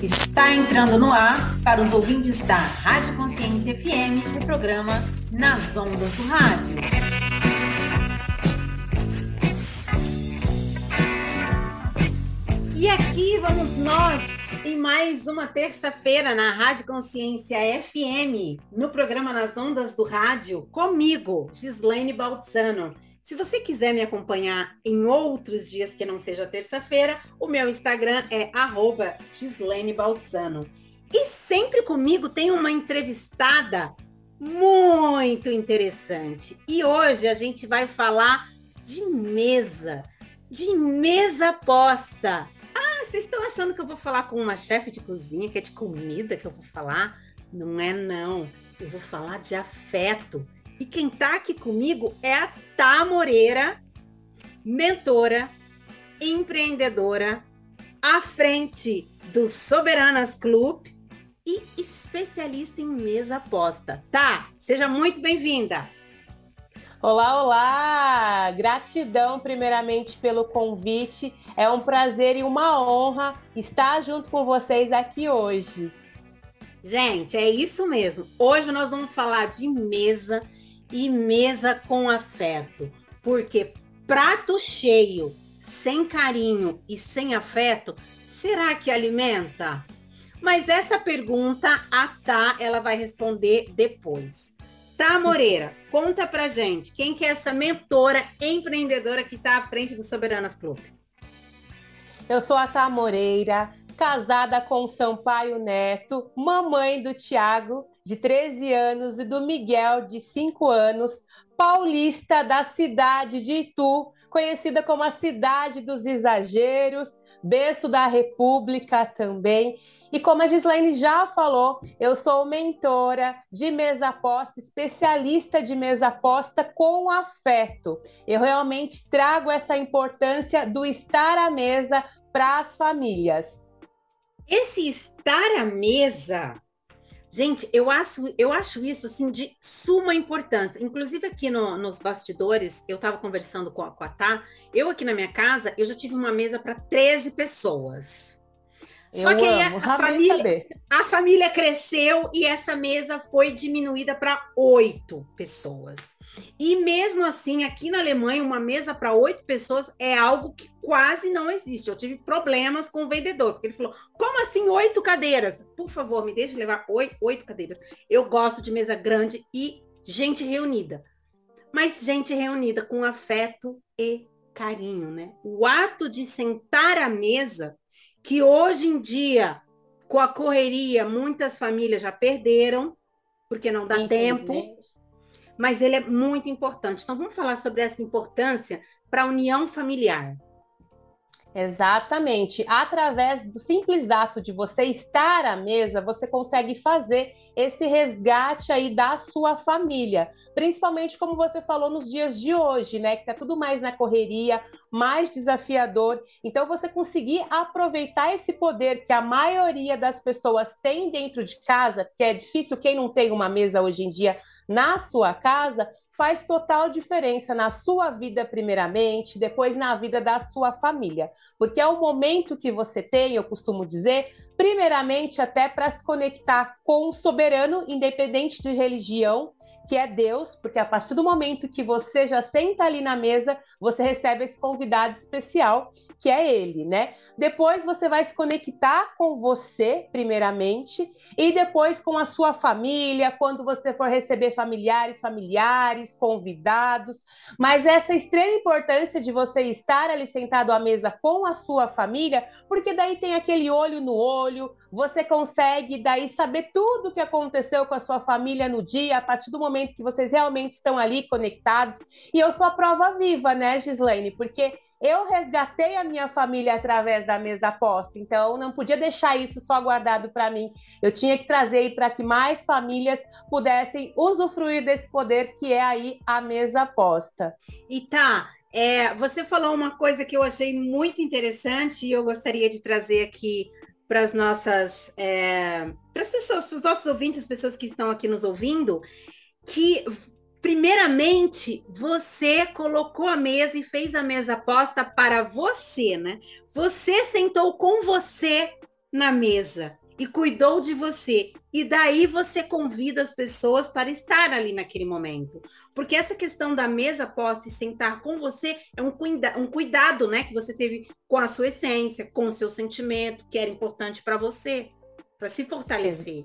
Está entrando no ar para os ouvintes da Rádio Consciência FM o programa Nas Ondas do Rádio. E aqui vamos nós em mais uma terça-feira na Rádio Consciência FM, no programa Nas Ondas do Rádio, comigo, Gislaine Baltzano. Se você quiser me acompanhar em outros dias que não seja terça-feira, o meu Instagram é Gislaine Baltzano. E sempre comigo tem uma entrevistada muito interessante. E hoje a gente vai falar de mesa, de mesa posta. Ah, vocês estão achando que eu vou falar com uma chefe de cozinha, que é de comida que eu vou falar? Não é não. Eu vou falar de afeto e quem está aqui comigo é a Tá Moreira, mentora, empreendedora, à frente do Soberanas Club e especialista em mesa aposta. Tá, seja muito bem-vinda. Olá, olá! Gratidão, primeiramente, pelo convite. É um prazer e uma honra estar junto com vocês aqui hoje. Gente, é isso mesmo. Hoje nós vamos falar de mesa e mesa com afeto. Porque prato cheio, sem carinho e sem afeto, será que alimenta? Mas essa pergunta a Tá, ela vai responder depois. Tá, Moreira, conta pra gente, quem que é essa mentora empreendedora que está à frente do Soberanas Club? Eu sou a Tá Moreira, casada com o Sampaio Neto, mamãe do Tiago de 13 anos, e do Miguel, de 5 anos, paulista da cidade de Itu, conhecida como a cidade dos exageros, berço da República também. E como a Gislaine já falou, eu sou mentora de mesa aposta, especialista de mesa aposta com afeto. Eu realmente trago essa importância do estar à mesa para as famílias. Esse estar à mesa Gente, eu acho, eu acho isso assim de suma importância. Inclusive aqui no, nos bastidores, eu estava conversando com a, com Tá. Eu aqui na minha casa, eu já tive uma mesa para 13 pessoas. Só que aí a, a família, a família cresceu e essa mesa foi diminuída para oito pessoas. E mesmo assim, aqui na Alemanha, uma mesa para oito pessoas é algo que quase não existe. Eu tive problemas com o vendedor, porque ele falou: como assim oito cadeiras? Por favor, me deixe levar oito, oito cadeiras. Eu gosto de mesa grande e gente reunida. Mas gente reunida com afeto e carinho, né? O ato de sentar à mesa que hoje em dia, com a correria, muitas famílias já perderam, porque não dá tempo, mas ele é muito importante. Então, vamos falar sobre essa importância para a união familiar. Exatamente. Através do simples ato de você estar à mesa, você consegue fazer esse resgate aí da sua família. Principalmente como você falou nos dias de hoje, né? Que tá tudo mais na correria, mais desafiador. Então, você conseguir aproveitar esse poder que a maioria das pessoas tem dentro de casa, que é difícil quem não tem uma mesa hoje em dia na sua casa, faz total diferença na sua vida, primeiramente, depois na vida da sua família. Porque é o momento que você tem, eu costumo dizer, primeiramente até para se conectar com o soberano, independente de religião, que é Deus, porque a partir do momento que você já senta ali na mesa, você recebe esse convidado especial, que é ele, né? Depois você vai se conectar com você, primeiramente, e depois com a sua família, quando você for receber familiares, familiares, convidados. Mas essa extrema importância de você estar ali sentado à mesa com a sua família, porque daí tem aquele olho no olho, você consegue daí saber tudo o que aconteceu com a sua família no dia, a partir do momento momento que vocês realmente estão ali conectados. E eu sou a prova viva, né, Gislaine? Porque eu resgatei a minha família através da mesa aposta, então não podia deixar isso só guardado para mim. Eu tinha que trazer para que mais famílias pudessem usufruir desse poder que é aí a mesa aposta. E tá, é, você falou uma coisa que eu achei muito interessante e eu gostaria de trazer aqui para as nossas, é, para as pessoas, para os nossos ouvintes, as pessoas que estão aqui nos ouvindo, que primeiramente você colocou a mesa e fez a mesa aposta para você, né? Você sentou com você na mesa e cuidou de você. E daí você convida as pessoas para estar ali naquele momento. Porque essa questão da mesa posta e sentar com você é um, cuida um cuidado, né, que você teve com a sua essência, com o seu sentimento, que era importante para você, para se fortalecer.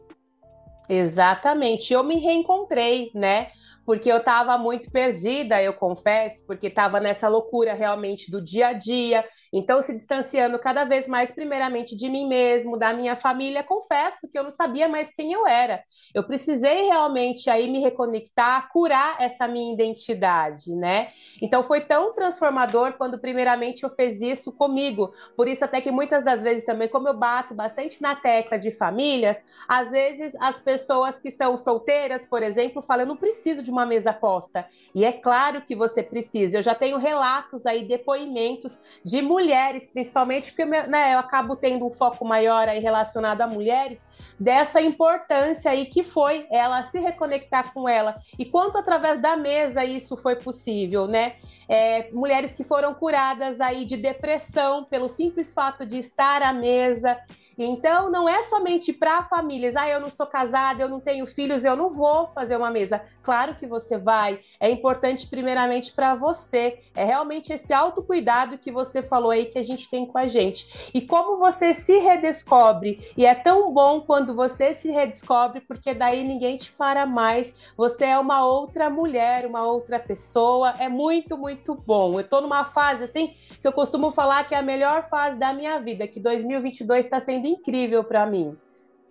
Exatamente. Eu me reencontrei, né? Porque eu estava muito perdida, eu confesso, porque estava nessa loucura realmente do dia a dia, então se distanciando cada vez mais, primeiramente de mim mesmo, da minha família. Confesso que eu não sabia mais quem eu era. Eu precisei realmente aí me reconectar, curar essa minha identidade, né? Então foi tão transformador quando primeiramente eu fiz isso comigo. Por isso até que muitas das vezes também, como eu bato bastante na tecla de famílias, às vezes as pessoas que são solteiras, por exemplo, falam, eu não preciso de uma mesa posta. E é claro que você precisa. Eu já tenho relatos aí, depoimentos de mulheres, principalmente porque né, eu acabo tendo um foco maior aí relacionado a mulheres, dessa importância aí que foi ela se reconectar com ela. E quanto através da mesa isso foi possível, né? É, mulheres que foram curadas aí de depressão pelo simples fato de estar à mesa. Então, não é somente para famílias, ah, eu não sou casada, eu não tenho filhos, eu não vou fazer uma mesa. Claro que você vai. É importante, primeiramente, para você. É realmente esse autocuidado que você falou aí que a gente tem com a gente. E como você se redescobre. E é tão bom quando você se redescobre, porque daí ninguém te para mais. Você é uma outra mulher, uma outra pessoa. É muito, muito bom. Eu tô numa fase assim que eu costumo falar que é a melhor fase da minha vida, que 2022 está sendo incrível para mim.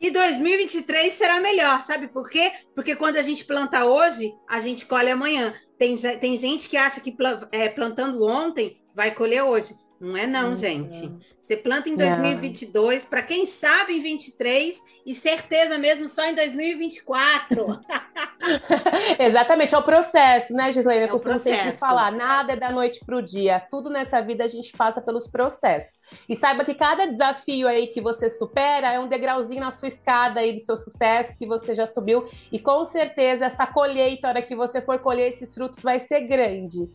E 2023 será melhor, sabe por quê? Porque quando a gente planta hoje, a gente colhe amanhã. Tem, tem gente que acha que é, plantando ontem vai colher hoje. Não é não, uhum. gente. Você planta em 2022, para quem sabe em 23 e certeza mesmo só em 2024. Exatamente, é o processo, né, Gislaine? Eu é costumo sempre falar, nada é da noite para o dia. Tudo nessa vida a gente passa pelos processos. E saiba que cada desafio aí que você supera é um degrauzinho na sua escada aí do seu sucesso que você já subiu. E com certeza essa colheita, a hora que você for colher esses frutos, vai ser grande.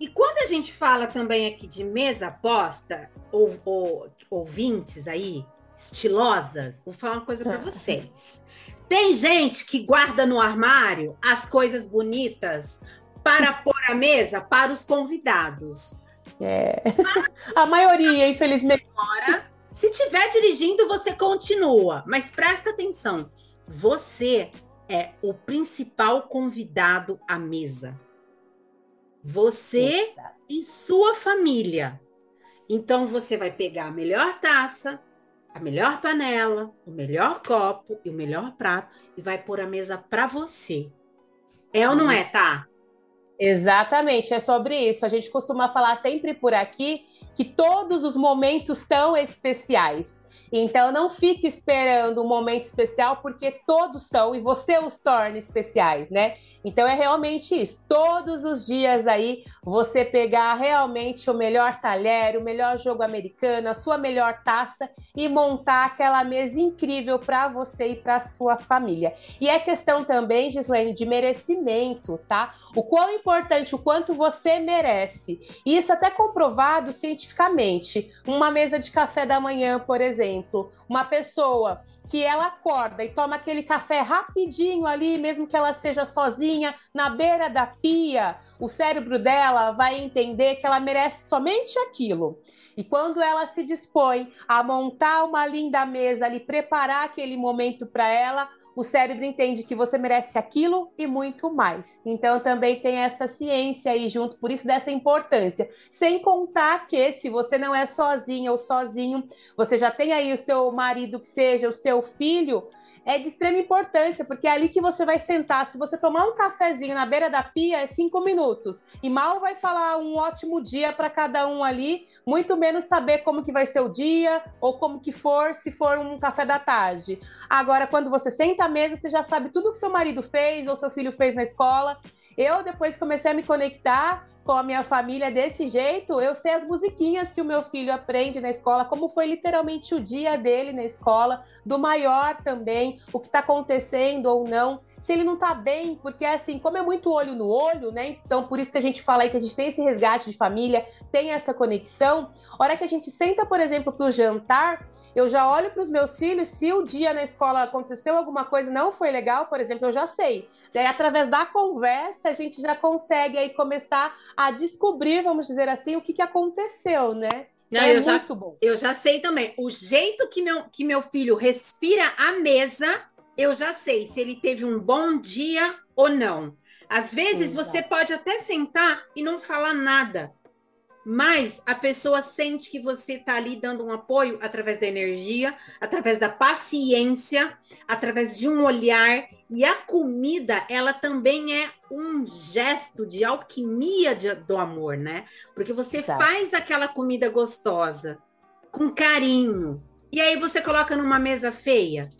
E quando a gente fala também aqui de mesa posta, ou, ou ouvintes aí, estilosas, vou falar uma coisa para vocês. Tem gente que guarda no armário as coisas bonitas para pôr a mesa para os convidados. É. a maioria, infelizmente. Agora, se tiver dirigindo, você continua, mas presta atenção. Você é o principal convidado à mesa. Você e sua família. Então você vai pegar a melhor taça, a melhor panela, o melhor copo e o melhor prato e vai pôr a mesa para você. É ou não é, tá? Exatamente, é sobre isso. A gente costuma falar sempre por aqui que todos os momentos são especiais. Então não fique esperando um momento especial, porque todos são e você os torna especiais, né? Então é realmente isso. Todos os dias aí você pegar realmente o melhor talher, o melhor jogo americano, a sua melhor taça e montar aquela mesa incrível para você e para sua família. E é questão também, Gislaine, de merecimento, tá? O quão importante, o quanto você merece. Isso até comprovado cientificamente. Uma mesa de café da manhã, por exemplo, uma pessoa que ela acorda e toma aquele café rapidinho ali, mesmo que ela seja sozinha, na beira da pia, o cérebro dela vai entender que ela merece somente aquilo. E quando ela se dispõe a montar uma linda mesa ali, preparar aquele momento para ela, o cérebro entende que você merece aquilo e muito mais. Então também tem essa ciência aí junto, por isso dessa importância. Sem contar que se você não é sozinha ou sozinho, você já tem aí o seu marido que seja o seu filho, é de extrema importância, porque é ali que você vai sentar. Se você tomar um cafezinho na beira da pia, é cinco minutos. E mal vai falar um ótimo dia para cada um ali, muito menos saber como que vai ser o dia ou como que for, se for um café da tarde. Agora, quando você senta à mesa, você já sabe tudo que seu marido fez ou seu filho fez na escola. Eu depois comecei a me conectar com a minha família desse jeito, eu sei as musiquinhas que o meu filho aprende na escola, como foi literalmente o dia dele na escola, do maior também, o que está acontecendo ou não se ele não tá bem, porque assim, como é muito olho no olho, né? Então, por isso que a gente fala aí que a gente tem esse resgate de família, tem essa conexão. A hora que a gente senta, por exemplo, pro jantar, eu já olho para os meus filhos, se o dia na escola aconteceu alguma coisa não foi legal, por exemplo, eu já sei. Daí, através da conversa, a gente já consegue aí começar a descobrir, vamos dizer assim, o que, que aconteceu, né? Não, é eu, já, bom. eu já sei também. O jeito que meu, que meu filho respira à mesa eu já sei se ele teve um bom dia ou não. Às vezes Exato. você pode até sentar e não falar nada, mas a pessoa sente que você está ali dando um apoio através da energia, através da paciência, através de um olhar. E a comida, ela também é um gesto de alquimia de, do amor, né? Porque você Exato. faz aquela comida gostosa com carinho. E aí você coloca numa mesa feia.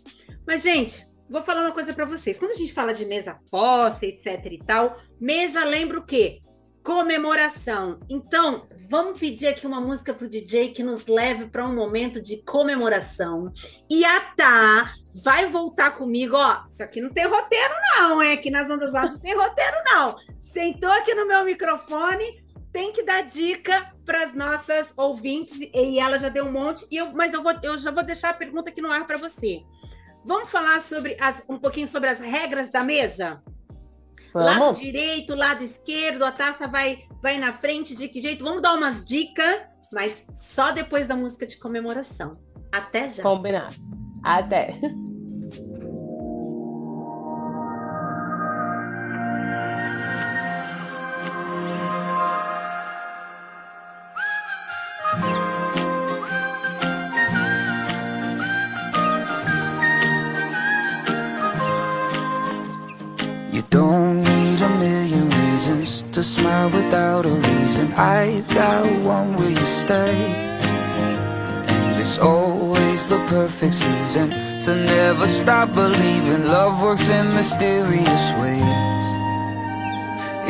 Mas, gente, vou falar uma coisa para vocês. Quando a gente fala de mesa posse, etc e tal, mesa lembra o quê? Comemoração. Então, vamos pedir aqui uma música pro DJ que nos leve para um momento de comemoração. E a Tá vai voltar comigo, ó. Isso aqui não tem roteiro não, hein? Aqui nas ondas altas não tem roteiro não. Sentou aqui no meu microfone, tem que dar dica para as nossas ouvintes e ela já deu um monte. E eu, mas eu, vou, eu já vou deixar a pergunta aqui no ar para você. Vamos falar sobre as, um pouquinho sobre as regras da mesa? Vamos. Lado direito, lado esquerdo, a taça vai, vai na frente, de que jeito? Vamos dar umas dicas, mas só depois da música de comemoração. Até já. Combinado. Até. To smile without a reason. I've got one where you stay. And it's always the perfect season To never stop believing Love works in mysterious ways.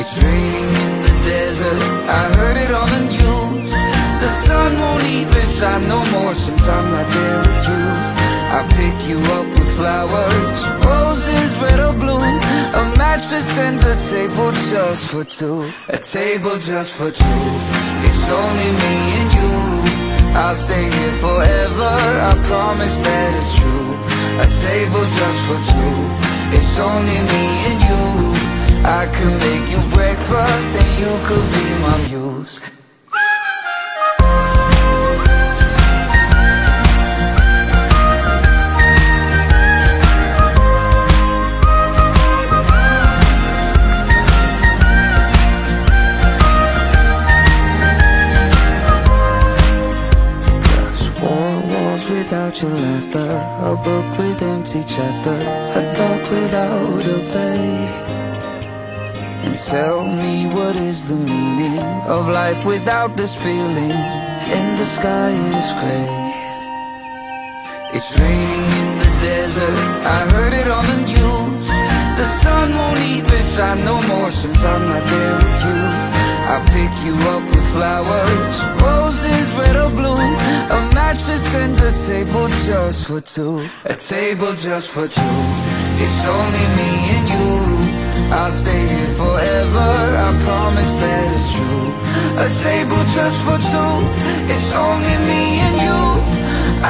It's raining in the desert. I heard it on the news. The sun won't even shine no more Since I'm not there with you. I pick you up flowers Roses red or blue. A mattress and a table just for two. A table just for two. It's only me and you. I'll stay here forever. I promise that it's true. A table just for two. It's only me and you. I could make you breakfast And you could be my muse your laughter. A book with empty chapters A dark without a bay And tell me what is the meaning Of life without this feeling? And the sky is gray. It's raining in the desert. I heard it on the news. The sun won't even shine no more Since I'm not there with you I pick you up with flowers Roses red or blue. A mattress and a table just for two. A table just for two. It's only me and you. I'll stay here forever. I promise that it's true. A table just for two. It's only me and you.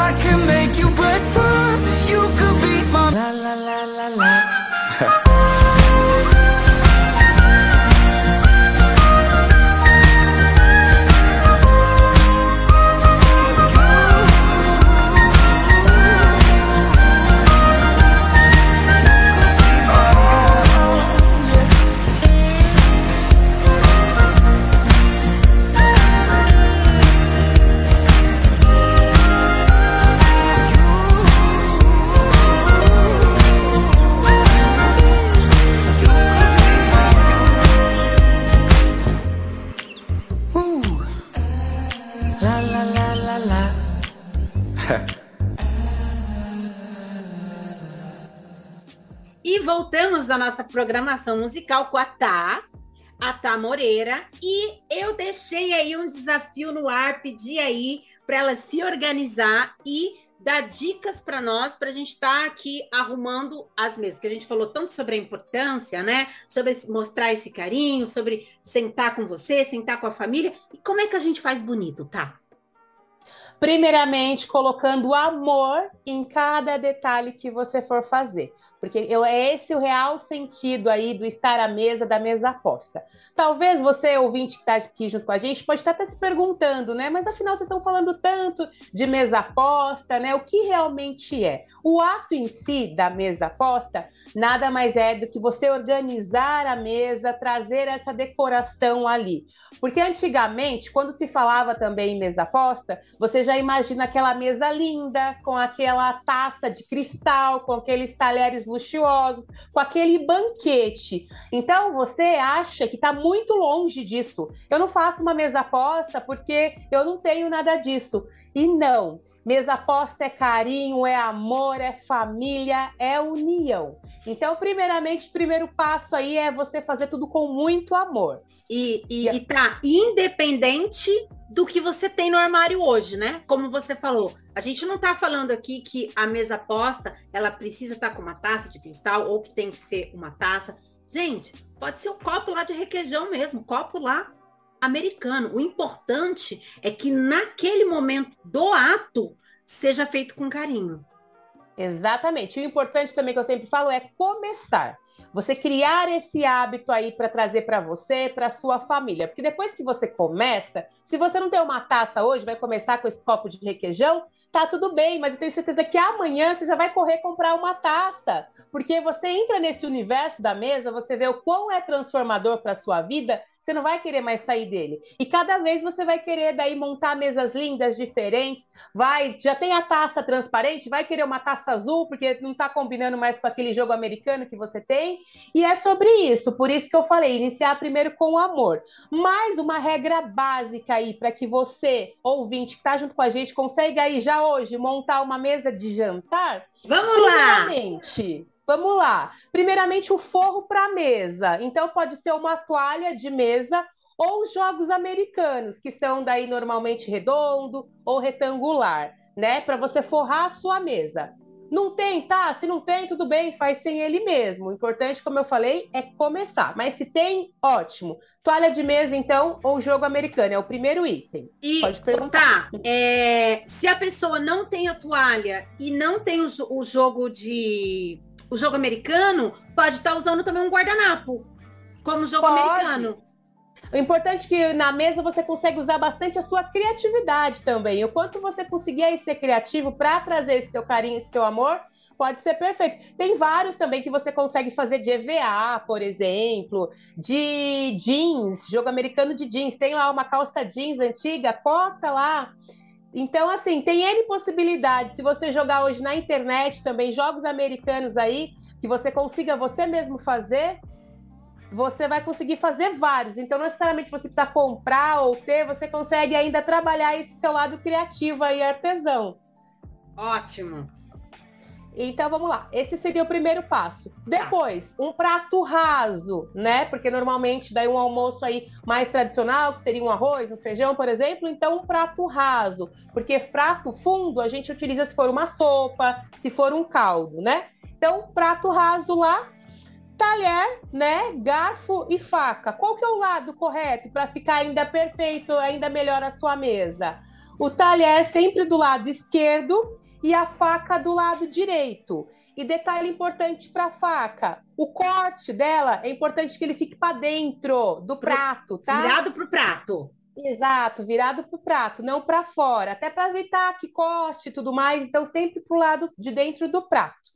I can make you breakfast. You could be my La la la la la voltamos da nossa programação musical com a Tá. a Tá Moreira e eu deixei aí um desafio no ar, pedi aí para ela se organizar e dar dicas para nós, para a gente estar tá aqui arrumando as mesas, que a gente falou tanto sobre a importância, né? Sobre mostrar esse carinho, sobre sentar com você, sentar com a família. E como é que a gente faz bonito, tá? Primeiramente, colocando amor em cada detalhe que você for fazer. Porque eu, é esse o real sentido aí do estar à mesa, da mesa aposta. Talvez você, ouvinte que está aqui junto com a gente, pode estar até se perguntando, né? Mas afinal, vocês estão falando tanto de mesa aposta, né? O que realmente é? O ato em si da mesa aposta nada mais é do que você organizar a mesa, trazer essa decoração ali. Porque antigamente, quando se falava também em mesa aposta, você já imagina aquela mesa linda, com aquela taça de cristal, com aqueles talheres luxuosos, com aquele banquete. Então você acha que está muito longe disso. Eu não faço uma mesa aposta porque eu não tenho nada disso. E não, mesa aposta é carinho, é amor, é família, é união. Então, primeiramente, o primeiro passo aí é você fazer tudo com muito amor. E, e, e tá independente do que você tem no armário hoje, né? Como você falou, a gente não tá falando aqui que a mesa posta ela precisa estar tá com uma taça de cristal ou que tem que ser uma taça. Gente, pode ser o um copo lá de requeijão mesmo, copo lá americano. O importante é que naquele momento do ato seja feito com carinho. Exatamente. O importante também que eu sempre falo é começar. Você criar esse hábito aí para trazer para você, para sua família. Porque depois que você começa, se você não tem uma taça hoje, vai começar com esse copo de requeijão, tá tudo bem, mas eu tenho certeza que amanhã você já vai correr comprar uma taça. Porque você entra nesse universo da mesa, você vê o quão é transformador para sua vida você não vai querer mais sair dele. E cada vez você vai querer daí montar mesas lindas, diferentes. Vai, já tem a taça transparente, vai querer uma taça azul, porque não está combinando mais com aquele jogo americano que você tem. E é sobre isso, por isso que eu falei, iniciar primeiro com o amor. Mais uma regra básica aí para que você, ouvinte, que está junto com a gente, consiga aí já hoje montar uma mesa de jantar. Vamos lá! Vamos lá. Primeiramente, o forro para a mesa. Então, pode ser uma toalha de mesa ou os jogos americanos, que são daí normalmente redondo ou retangular, né? Para você forrar a sua mesa. Não tem, tá? Se não tem, tudo bem, faz sem ele mesmo. O importante, como eu falei, é começar. Mas se tem, ótimo. Toalha de mesa, então, ou jogo americano, é o primeiro item. E, Pode perguntar. Tá, é, se a pessoa não tem a toalha e não tem o, o jogo de o jogo americano pode estar usando também um guardanapo, como jogo pode. americano. O importante é que na mesa você consegue usar bastante a sua criatividade também. O quanto você conseguir aí ser criativo para trazer esse seu carinho, esse seu amor, pode ser perfeito. Tem vários também que você consegue fazer de EVA, por exemplo, de jeans, jogo americano de jeans. Tem lá uma calça jeans antiga, corta lá então, assim, tem N possibilidades. Se você jogar hoje na internet também, jogos americanos aí, que você consiga você mesmo fazer, você vai conseguir fazer vários. Então, não necessariamente você precisa comprar ou ter, você consegue ainda trabalhar esse seu lado criativo aí, artesão. Ótimo. Então vamos lá. Esse seria o primeiro passo. Depois, um prato raso, né? Porque normalmente daí um almoço aí mais tradicional, que seria um arroz, um feijão, por exemplo, então um prato raso. Porque prato fundo a gente utiliza se for uma sopa, se for um caldo, né? Então, prato raso lá, talher, né? Garfo e faca. Qual que é o lado correto para ficar ainda perfeito, ainda melhor a sua mesa? O talher sempre do lado esquerdo e a faca do lado direito. E detalhe importante para a faca: o corte dela é importante que ele fique para dentro do prato, tá? Virado para o prato. Exato, virado para o prato, não para fora, até para evitar que corte e tudo mais. Então, sempre para o lado de dentro do prato.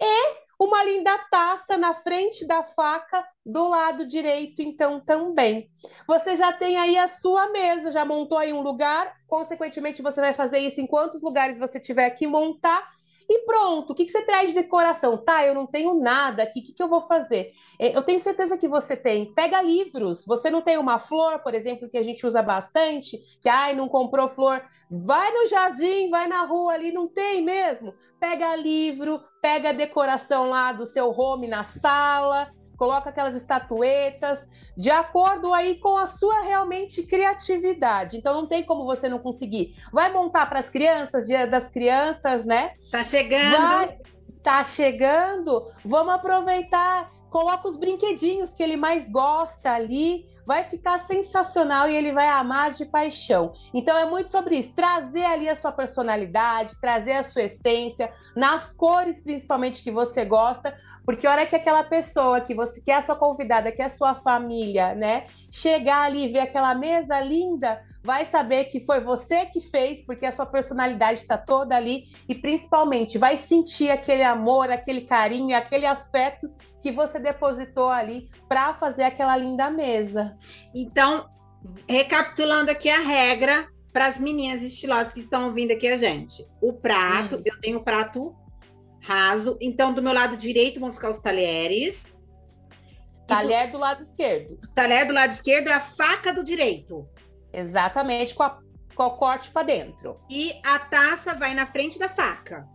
E uma linda taça na frente da faca do lado direito, então também. Você já tem aí a sua mesa, já montou aí um lugar, consequentemente você vai fazer isso em quantos lugares você tiver que montar e pronto, o que, que você traz de decoração? Tá, eu não tenho nada aqui, o que, que eu vou fazer? É, eu tenho certeza que você tem. Pega livros. Você não tem uma flor, por exemplo, que a gente usa bastante, que ai, não comprou flor. Vai no jardim, vai na rua ali, não tem mesmo. Pega livro, pega a decoração lá do seu home na sala, coloca aquelas estatuetas, de acordo aí com a sua realmente criatividade. Então não tem como você não conseguir. Vai montar para as crianças, dia das crianças, né? Tá chegando. Vai, tá chegando. Vamos aproveitar, coloca os brinquedinhos que ele mais gosta ali vai ficar sensacional e ele vai amar de paixão. Então é muito sobre isso, trazer ali a sua personalidade, trazer a sua essência, nas cores principalmente que você gosta, porque a hora que aquela pessoa que você quer a sua convidada, que é a sua família, né, chegar ali e ver aquela mesa linda, vai saber que foi você que fez, porque a sua personalidade está toda ali e principalmente vai sentir aquele amor, aquele carinho, aquele afeto que você depositou ali para fazer aquela linda mesa. Então, recapitulando aqui a regra para as meninas estilosas que estão ouvindo aqui a gente. O prato, hum. eu tenho o prato raso, então do meu lado direito vão ficar os talheres. Talher do... do lado esquerdo. Talher do lado esquerdo é a faca do direito. Exatamente, com, a, corte para dentro. E a taça vai na frente da faca.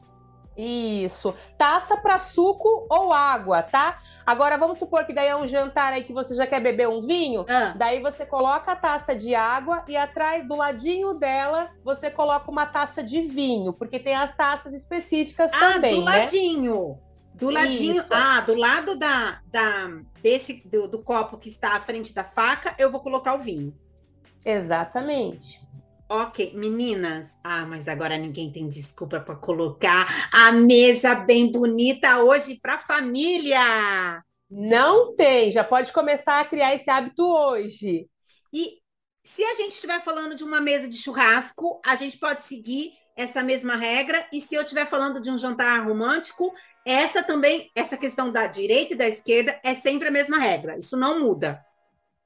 Isso. Taça para suco ou água, tá? Agora vamos supor que daí é um jantar aí que você já quer beber um vinho, ah. daí você coloca a taça de água e atrás do ladinho dela você coloca uma taça de vinho, porque tem as taças específicas ah, também, do né? ladinho. Do ladinho, Isso. ah, do lado da, da desse do, do copo que está à frente da faca, eu vou colocar o vinho. Exatamente. Ok, meninas. Ah, mas agora ninguém tem desculpa para colocar a mesa bem bonita hoje para a família. Não tem, já pode começar a criar esse hábito hoje. E se a gente estiver falando de uma mesa de churrasco, a gente pode seguir essa mesma regra. E se eu estiver falando de um jantar romântico, essa também, essa questão da direita e da esquerda é sempre a mesma regra. Isso não muda.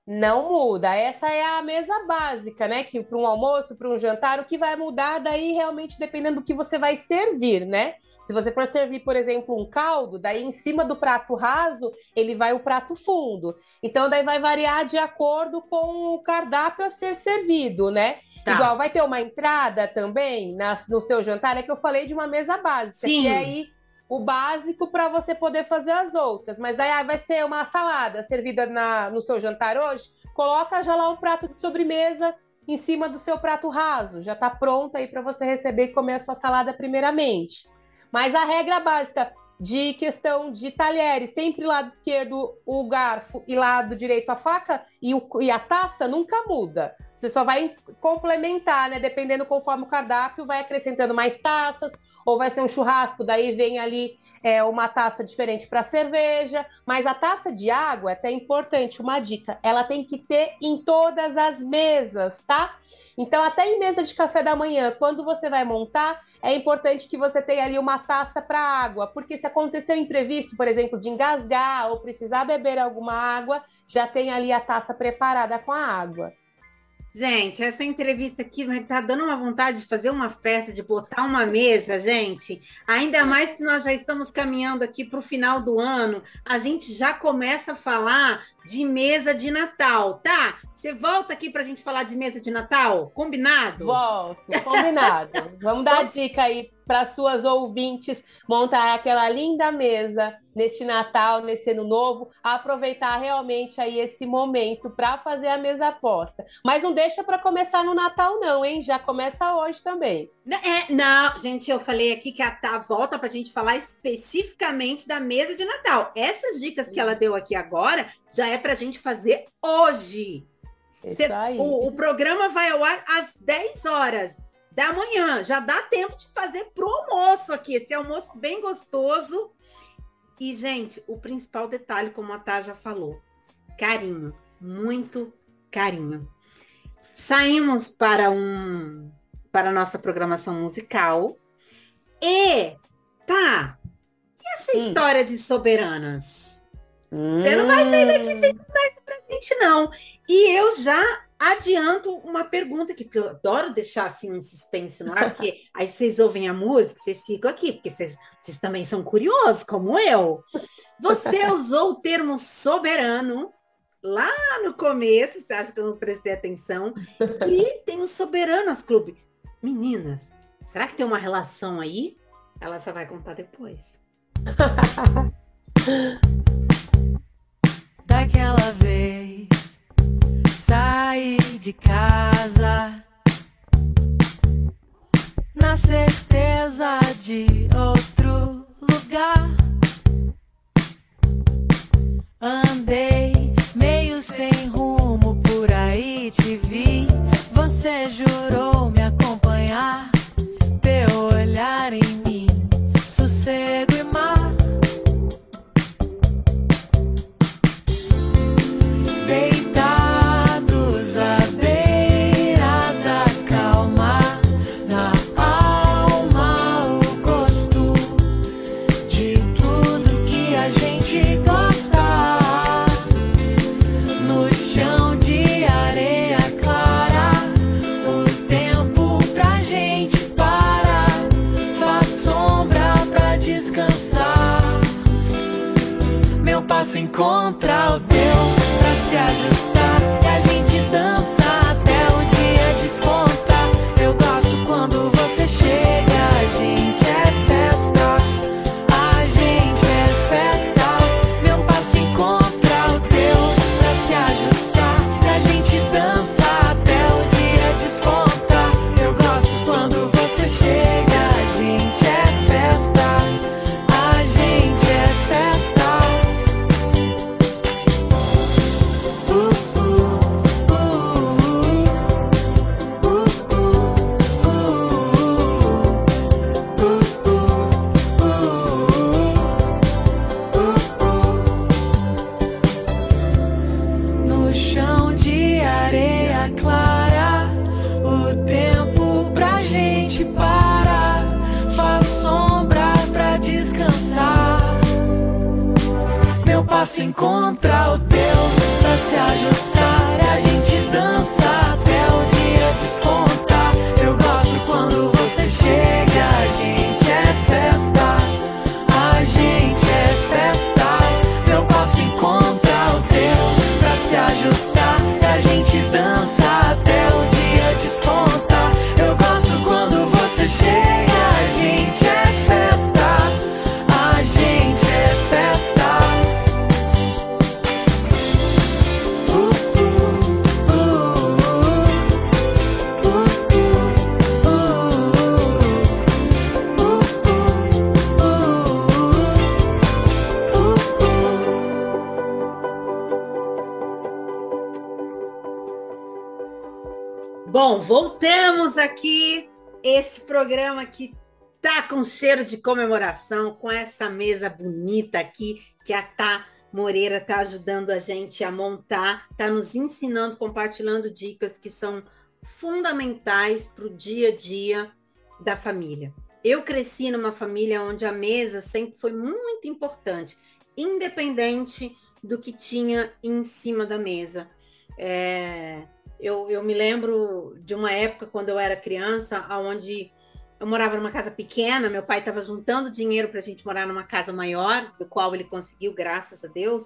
Não muda. Essa é a mesa básica, né? Que para um almoço, para um jantar, o que vai mudar daí realmente dependendo do que você vai servir, né? Se você for servir, por exemplo, um caldo, daí em cima do prato raso, ele vai o prato fundo. Então, daí vai variar de acordo com o cardápio a ser servido, né? Tá. Igual vai ter uma entrada também na, no seu jantar, é que eu falei de uma mesa básica, Sim. que é aí o básico para você poder fazer as outras. Mas daí vai ser uma salada servida na, no seu jantar hoje. Coloca já lá um prato de sobremesa em cima do seu prato raso. Já está pronto aí para você receber e comer a sua salada primeiramente. Mas a regra básica de questão de talheres, sempre lado esquerdo o garfo e lado direito a faca e, o, e a taça nunca muda. Você só vai complementar, né? Dependendo conforme o cardápio, vai acrescentando mais taças, ou vai ser um churrasco, daí vem ali é, uma taça diferente para cerveja. Mas a taça de água é até importante, uma dica, ela tem que ter em todas as mesas, tá? Então, até em mesa de café da manhã, quando você vai montar, é importante que você tenha ali uma taça para água, porque se acontecer um imprevisto, por exemplo, de engasgar ou precisar beber alguma água, já tem ali a taça preparada com a água. Gente, essa entrevista aqui está dando uma vontade de fazer uma festa, de botar uma mesa, gente. Ainda mais que nós já estamos caminhando aqui para o final do ano, a gente já começa a falar de mesa de Natal, tá? Você volta aqui para a gente falar de mesa de Natal? Combinado? Volto, combinado. Vamos dar a dica aí para suas ouvintes montar aquela linda mesa neste Natal, nesse ano novo, aproveitar realmente aí esse momento para fazer a mesa aposta. Mas não deixa para começar no Natal não, hein? Já começa hoje também. É, não, gente, eu falei aqui que a Tá volta para a gente falar especificamente da mesa de Natal. Essas dicas que ela deu aqui agora já é para a gente fazer hoje. Cê, o, o programa vai ao ar às 10 horas da manhã. Já dá tempo de fazer pro almoço aqui. Esse almoço bem gostoso. E, gente, o principal detalhe, como a Tá já falou, carinho. Muito carinho. Saímos para um para a nossa programação musical. E tá. E essa hum. história de soberanas? Hum. Você não vai sair daqui sem contar isso pra gente, não. E eu já adianto uma pergunta aqui, porque eu adoro deixar assim um suspense no ar, porque aí vocês ouvem a música, vocês ficam aqui, porque vocês, vocês também são curiosos, como eu. Você usou o termo soberano lá no começo, você acha que eu não prestei atenção? E tem o Soberanas Clube. Meninas, será que tem uma relação aí? Ela só vai contar depois. daquela vez. De casa na certeza de outro lugar. Andei voltamos aqui. Esse programa que tá com cheiro de comemoração, com essa mesa bonita aqui que a Tá Moreira tá ajudando a gente a montar, tá nos ensinando, compartilhando dicas que são fundamentais para o dia a dia da família. Eu cresci numa família onde a mesa sempre foi muito importante, independente do que tinha em cima da mesa. É, eu, eu me lembro de uma época quando eu era criança, onde eu morava numa casa pequena, meu pai estava juntando dinheiro para a gente morar numa casa maior, do qual ele conseguiu, graças a Deus.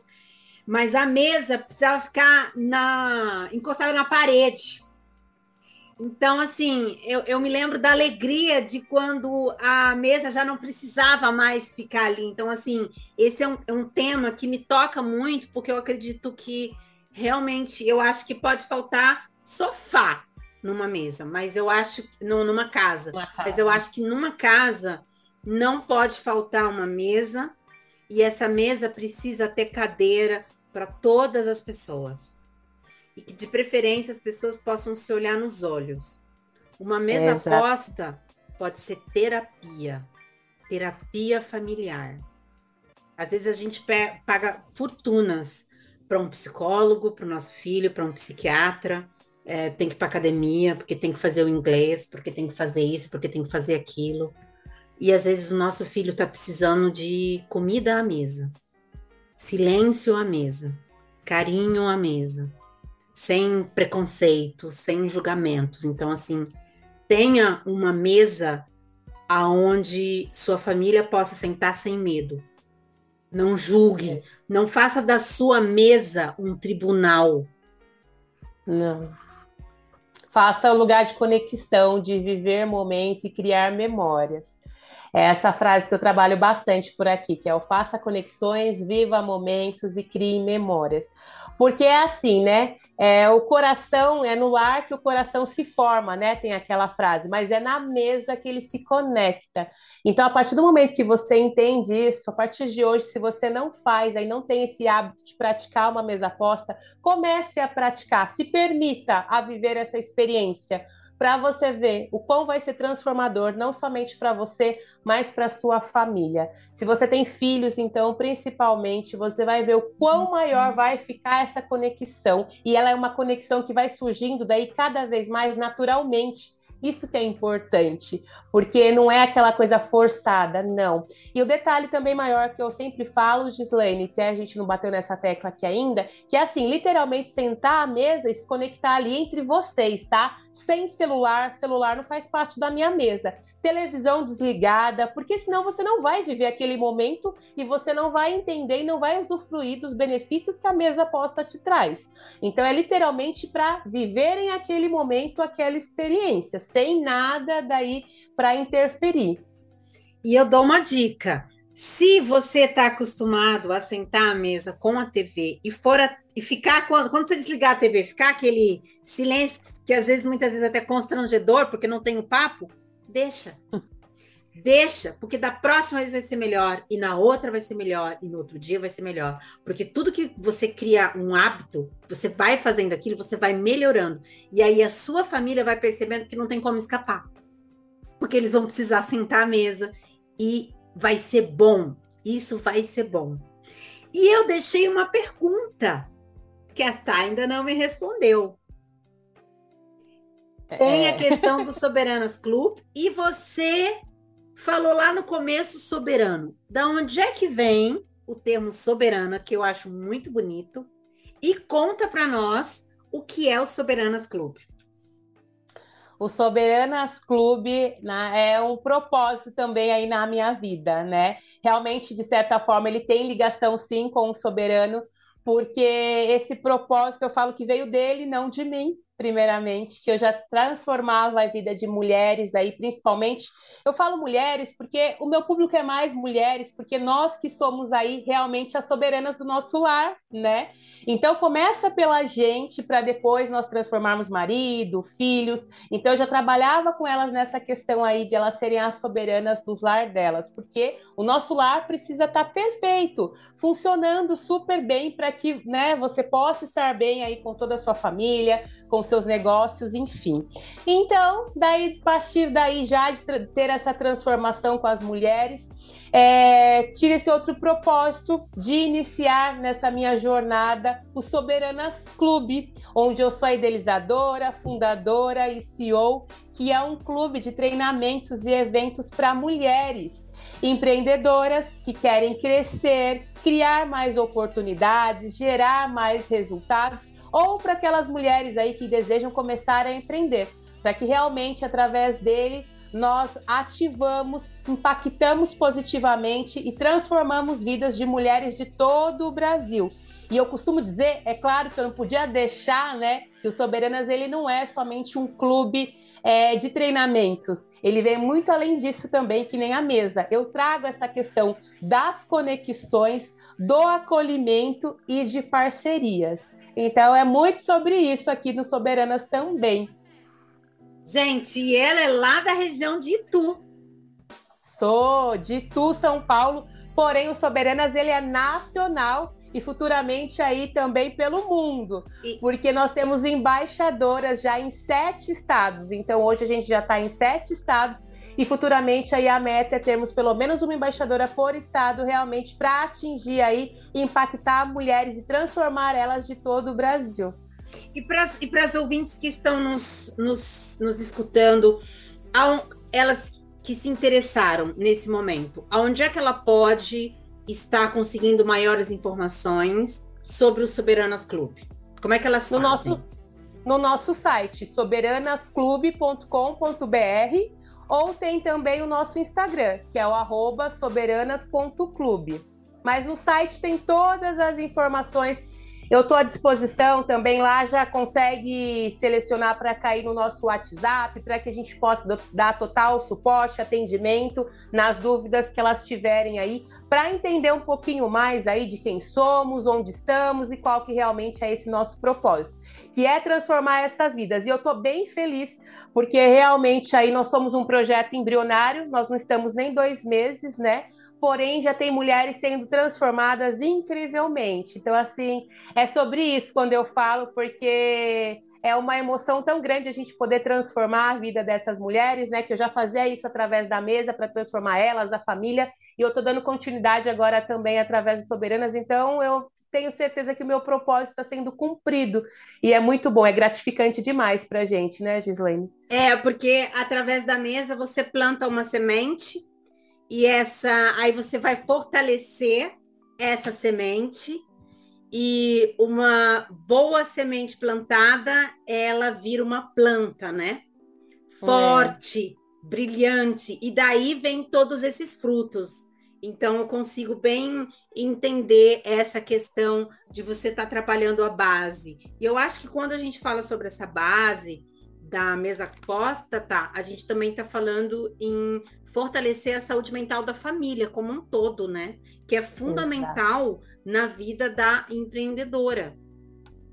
Mas a mesa precisava ficar na, encostada na parede. Então, assim, eu, eu me lembro da alegria de quando a mesa já não precisava mais ficar ali. Então, assim, esse é um, é um tema que me toca muito, porque eu acredito que realmente eu acho que pode faltar sofá numa mesa, mas eu acho não, numa casa, Uma casa. mas eu acho que numa casa não pode faltar uma mesa e essa mesa precisa ter cadeira para todas as pessoas e que de preferência as pessoas possam se olhar nos olhos. Uma mesa Exato. posta pode ser terapia, terapia familiar. Às vezes a gente paga fortunas para um psicólogo, para o nosso filho, para um psiquiatra. É, tem que ir para academia, porque tem que fazer o inglês, porque tem que fazer isso, porque tem que fazer aquilo. E às vezes o nosso filho está precisando de comida à mesa, silêncio à mesa, carinho à mesa, sem preconceitos, sem julgamentos. Então, assim, tenha uma mesa aonde sua família possa sentar sem medo. Não julgue, não faça da sua mesa um tribunal. Não. Faça o lugar de conexão, de viver momento e criar memórias. É essa frase que eu trabalho bastante por aqui, que é o faça conexões, viva momentos e crie memórias. Porque é assim, né? É, o coração é no lar que o coração se forma, né? Tem aquela frase, mas é na mesa que ele se conecta. Então, a partir do momento que você entende isso, a partir de hoje, se você não faz, aí não tem esse hábito de praticar uma mesa posta, comece a praticar, se permita a viver essa experiência para você ver o quão vai ser transformador, não somente para você, mas para sua família. Se você tem filhos, então, principalmente, você vai ver o quão maior vai ficar essa conexão. E ela é uma conexão que vai surgindo daí cada vez mais naturalmente isso que é importante, porque não é aquela coisa forçada, não. E o detalhe também maior que eu sempre falo, Gislaine, que a gente não bateu nessa tecla aqui ainda, que é assim, literalmente sentar à mesa e se conectar ali entre vocês, tá? Sem celular, celular não faz parte da minha mesa televisão desligada, porque senão você não vai viver aquele momento e você não vai entender e não vai usufruir dos benefícios que a mesa posta te traz. Então é literalmente para viverem aquele momento, aquela experiência, sem nada daí para interferir. E eu dou uma dica. Se você está acostumado a sentar à mesa com a TV e for a, e ficar quando, quando você desligar a TV, ficar aquele silêncio que às vezes muitas vezes até constrangedor porque não tem o papo, deixa. Deixa, porque da próxima vez vai ser melhor, e na outra vai ser melhor, e no outro dia vai ser melhor. Porque tudo que você cria um hábito, você vai fazendo aquilo, você vai melhorando. E aí a sua família vai percebendo que não tem como escapar. Porque eles vão precisar sentar à mesa e vai ser bom. Isso vai ser bom. E eu deixei uma pergunta que a Tá ainda não me respondeu. Tem é. a questão do Soberanas Club e você falou lá no começo soberano. Da onde é que vem o termo soberana, que eu acho muito bonito, e conta para nós o que é o Soberanas Club. O Soberanas Clube né, é um propósito também aí na minha vida, né? Realmente, de certa forma, ele tem ligação sim com o soberano, porque esse propósito eu falo que veio dele, não de mim, primeiramente, que eu já transformava a vida de mulheres aí, principalmente. Eu falo mulheres porque o meu público é mais mulheres, porque nós que somos aí realmente as soberanas do nosso lar, né? Então começa pela gente para depois nós transformarmos marido, filhos. Então eu já trabalhava com elas nessa questão aí de elas serem as soberanas dos lar delas, porque o nosso lar precisa estar tá perfeito, funcionando super bem para que, né, você possa estar bem aí com toda a sua família, com seus negócios, enfim. Então, daí, a partir daí já de ter essa transformação com as mulheres, é, tive esse outro propósito de iniciar nessa minha jornada o Soberanas Clube, onde eu sou a idealizadora, fundadora e CEO, que é um clube de treinamentos e eventos para mulheres empreendedoras que querem crescer, criar mais oportunidades, gerar mais resultados ou para aquelas mulheres aí que desejam começar a empreender, para que realmente através dele nós ativamos, impactamos positivamente e transformamos vidas de mulheres de todo o Brasil. E eu costumo dizer, é claro que eu não podia deixar, né, que o Soberanas ele não é somente um clube é, de treinamentos. Ele vem muito além disso também, que nem a mesa. Eu trago essa questão das conexões, do acolhimento e de parcerias. Então é muito sobre isso aqui no Soberanas também. Gente, e ela é lá da região de Itu. Sou de Itu, São Paulo. Porém, o Soberanas ele é nacional e futuramente aí também pelo mundo, e... porque nós temos embaixadoras já em sete estados. Então hoje a gente já está em sete estados e futuramente aí a meta é termos pelo menos uma embaixadora por estado realmente para atingir aí, impactar mulheres e transformar elas de todo o Brasil. E para as ouvintes que estão nos, nos, nos escutando, elas que se interessaram nesse momento, aonde é que ela pode estar conseguindo maiores informações sobre o Soberanas Clube? Como é que elas no fazem? Nosso, no nosso site, soberanasclube.com.br ou tem também o nosso Instagram, que é o soberanas.clube. Mas no site tem todas as informações Eu estou à disposição também lá, já consegue selecionar para cair no nosso WhatsApp, para que a gente possa dar total suporte, atendimento nas dúvidas que elas tiverem aí, para entender um pouquinho mais aí de quem somos, onde estamos e qual que realmente é esse nosso propósito, que é transformar essas vidas. E eu estou bem feliz porque realmente aí nós somos um projeto embrionário, nós não estamos nem dois meses, né? Porém já tem mulheres sendo transformadas incrivelmente. Então, assim, é sobre isso quando eu falo, porque é uma emoção tão grande a gente poder transformar a vida dessas mulheres, né? Que eu já fazia isso através da mesa para transformar elas, a família, e eu estou dando continuidade agora também através de Soberanas. Então, eu tenho certeza que o meu propósito está sendo cumprido. E é muito bom, é gratificante demais para a gente, né, Gislaine? É, porque através da mesa você planta uma semente e essa aí você vai fortalecer essa semente e uma boa semente plantada, ela vira uma planta, né? Forte, é. brilhante, e daí vem todos esses frutos. Então eu consigo bem entender essa questão de você estar tá atrapalhando a base. E eu acho que quando a gente fala sobre essa base da mesa posta, tá? A gente também está falando em fortalecer a saúde mental da família como um todo, né? Que é fundamental Exato. na vida da empreendedora.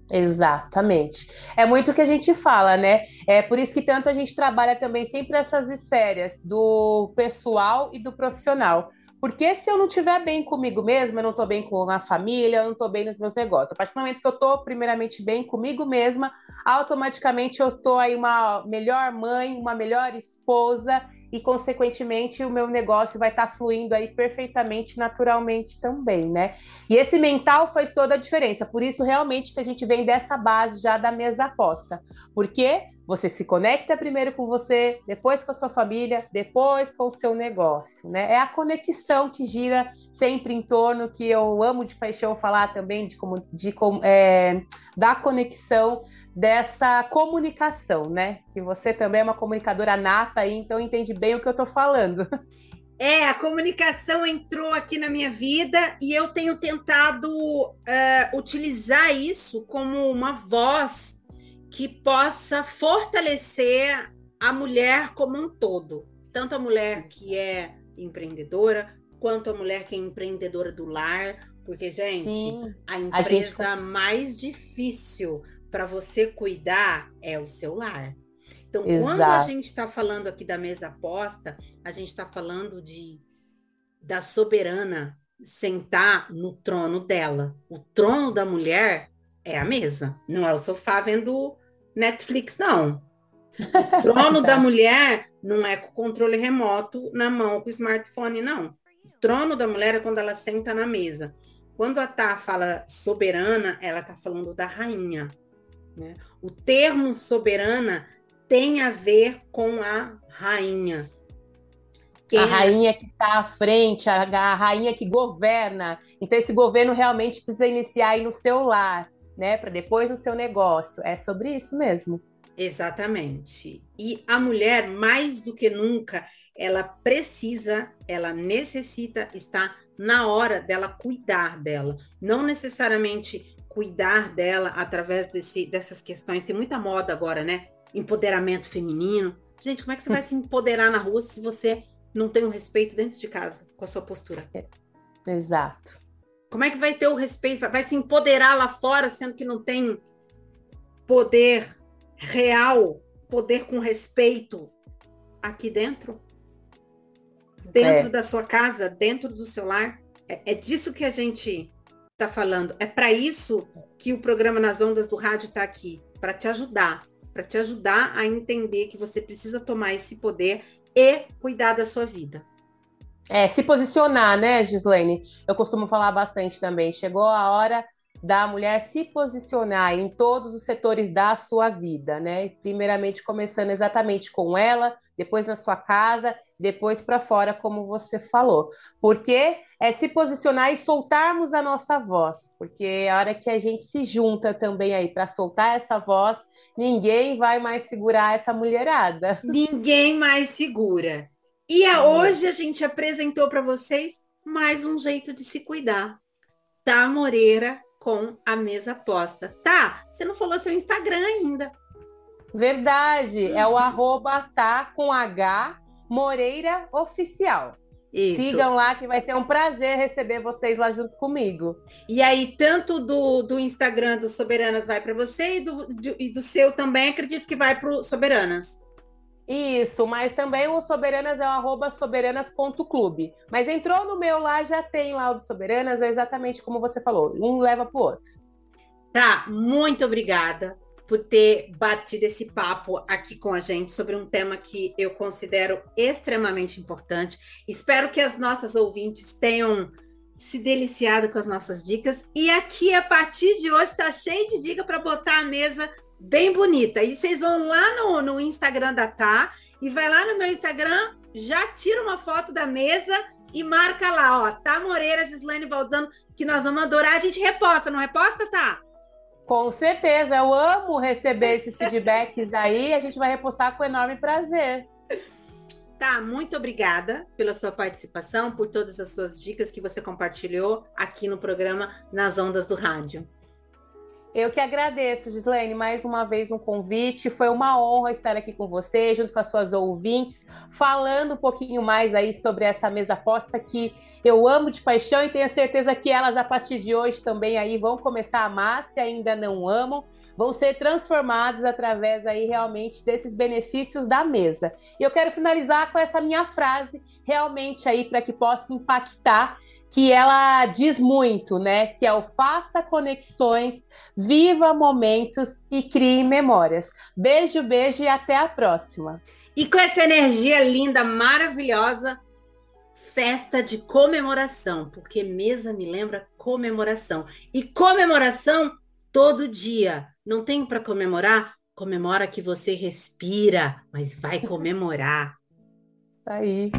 Exatamente. É muito o que a gente fala, né? É por isso que tanto a gente trabalha também sempre essas esferas do pessoal e do profissional. Porque se eu não estiver bem comigo mesma, eu não estou bem com a família, eu não estou bem nos meus negócios. A partir do momento que eu estou, primeiramente, bem comigo mesma, automaticamente eu estou aí uma melhor mãe, uma melhor esposa e, consequentemente, o meu negócio vai estar tá fluindo aí perfeitamente, naturalmente também, né? E esse mental faz toda a diferença. Por isso, realmente, que a gente vem dessa base já da mesa aposta. Porque você se conecta primeiro com você, depois com a sua família, depois com o seu negócio, né? É a conexão que gira sempre em torno, que eu amo de paixão falar também de, como, de é, da conexão dessa comunicação, né? Que você também é uma comunicadora nata aí, então entende bem o que eu estou falando. É, a comunicação entrou aqui na minha vida e eu tenho tentado uh, utilizar isso como uma voz que possa fortalecer a mulher como um todo. Tanto a mulher que é empreendedora, quanto a mulher que é empreendedora do lar. Porque, gente, Sim, a empresa a gente... mais difícil para você cuidar é o seu lar. Então, Exato. quando a gente está falando aqui da mesa aposta, a gente está falando de da soberana sentar no trono dela. O trono da mulher é a mesa, não é o sofá vendo Netflix, não. O trono da mulher não é com o controle remoto na mão com o smartphone, não. O trono da mulher é quando ela senta na mesa. Quando a Tá fala soberana, ela está falando da rainha. Né? O termo soberana tem a ver com a rainha. Quem a rainha que está à frente, a, a, rainha que governa. Então, esse governo realmente precisa iniciar aí no seu lar, né? Para depois no seu negócio. É sobre isso mesmo. Exatamente. E a mulher, mais do que nunca, ela precisa, ela necessita estar na hora dela cuidar dela. Não necessariamente cuidar dela através desse, dessas questões. Tem muita moda agora, né? Empoderamento feminino. Gente, como é que você vai se empoderar na rua se você não tem o um respeito dentro de casa com a sua postura? É, exato. Como é que vai ter o respeito? Vai se empoderar lá fora, sendo que não tem poder real, poder com respeito aqui dentro? Dentro é. da sua casa, dentro do seu lar? É, é disso que a gente está falando. É para isso que o programa Nas Ondas do Rádio está aqui, para te ajudar, para te ajudar a entender que você precisa tomar esse poder e cuidar da sua vida. É, se posicionar, né, Gislaine? Eu costumo falar bastante também. Chegou a hora da mulher se posicionar em todos os setores da sua vida, né? Primeiramente começando exatamente com ela, depois na sua casa, depois para fora, como você falou. Porque é se posicionar e soltarmos a nossa voz, porque a hora que a gente se junta também aí para soltar essa voz, ninguém vai mais segurar essa mulherada. Ninguém mais segura. E a, hoje a gente apresentou para vocês mais um jeito de se cuidar. Tá Moreira com a mesa posta. Tá, você não falou seu Instagram ainda. Verdade, é o arroba tá com H Moreira Oficial. Isso. Sigam lá que vai ser um prazer receber vocês lá junto comigo. E aí, tanto do, do Instagram do Soberanas vai para você e do, do, e do seu também, acredito que vai para o Soberanas. Isso, mas também o Soberanas é o arroba soberanas.clube. Mas entrou no meu lá, já tem lá o do Soberanas, é exatamente como você falou, um leva para o outro. Tá, muito obrigada por ter batido esse papo aqui com a gente sobre um tema que eu considero extremamente importante. Espero que as nossas ouvintes tenham se deliciado com as nossas dicas. E aqui, a partir de hoje, está cheio de dica para botar a mesa bem bonita. E vocês vão lá no, no Instagram da Tá e vai lá no meu Instagram, já tira uma foto da mesa e marca lá, ó, Tá Moreira, Gislaine Baldano, que nós vamos adorar. A gente reposta, não reposta, Tá? Com certeza, eu amo receber esses feedbacks aí. A gente vai repostar com enorme prazer. Tá, muito obrigada pela sua participação, por todas as suas dicas que você compartilhou aqui no programa Nas Ondas do Rádio. Eu que agradeço, Gislaine, mais uma vez um convite. Foi uma honra estar aqui com você, junto com as suas ouvintes, falando um pouquinho mais aí sobre essa mesa posta que eu amo de paixão e tenho certeza que elas, a partir de hoje, também aí vão começar a amar, se ainda não amam, vão ser transformadas através aí realmente desses benefícios da mesa. E eu quero finalizar com essa minha frase, realmente aí para que possa impactar que ela diz muito, né? Que é o faça conexões, viva momentos e crie memórias. Beijo, beijo e até a próxima. E com essa energia linda, maravilhosa, festa de comemoração, porque mesa me lembra comemoração. E comemoração todo dia. Não tem para comemorar? Comemora que você respira, mas vai comemorar. Tá aí.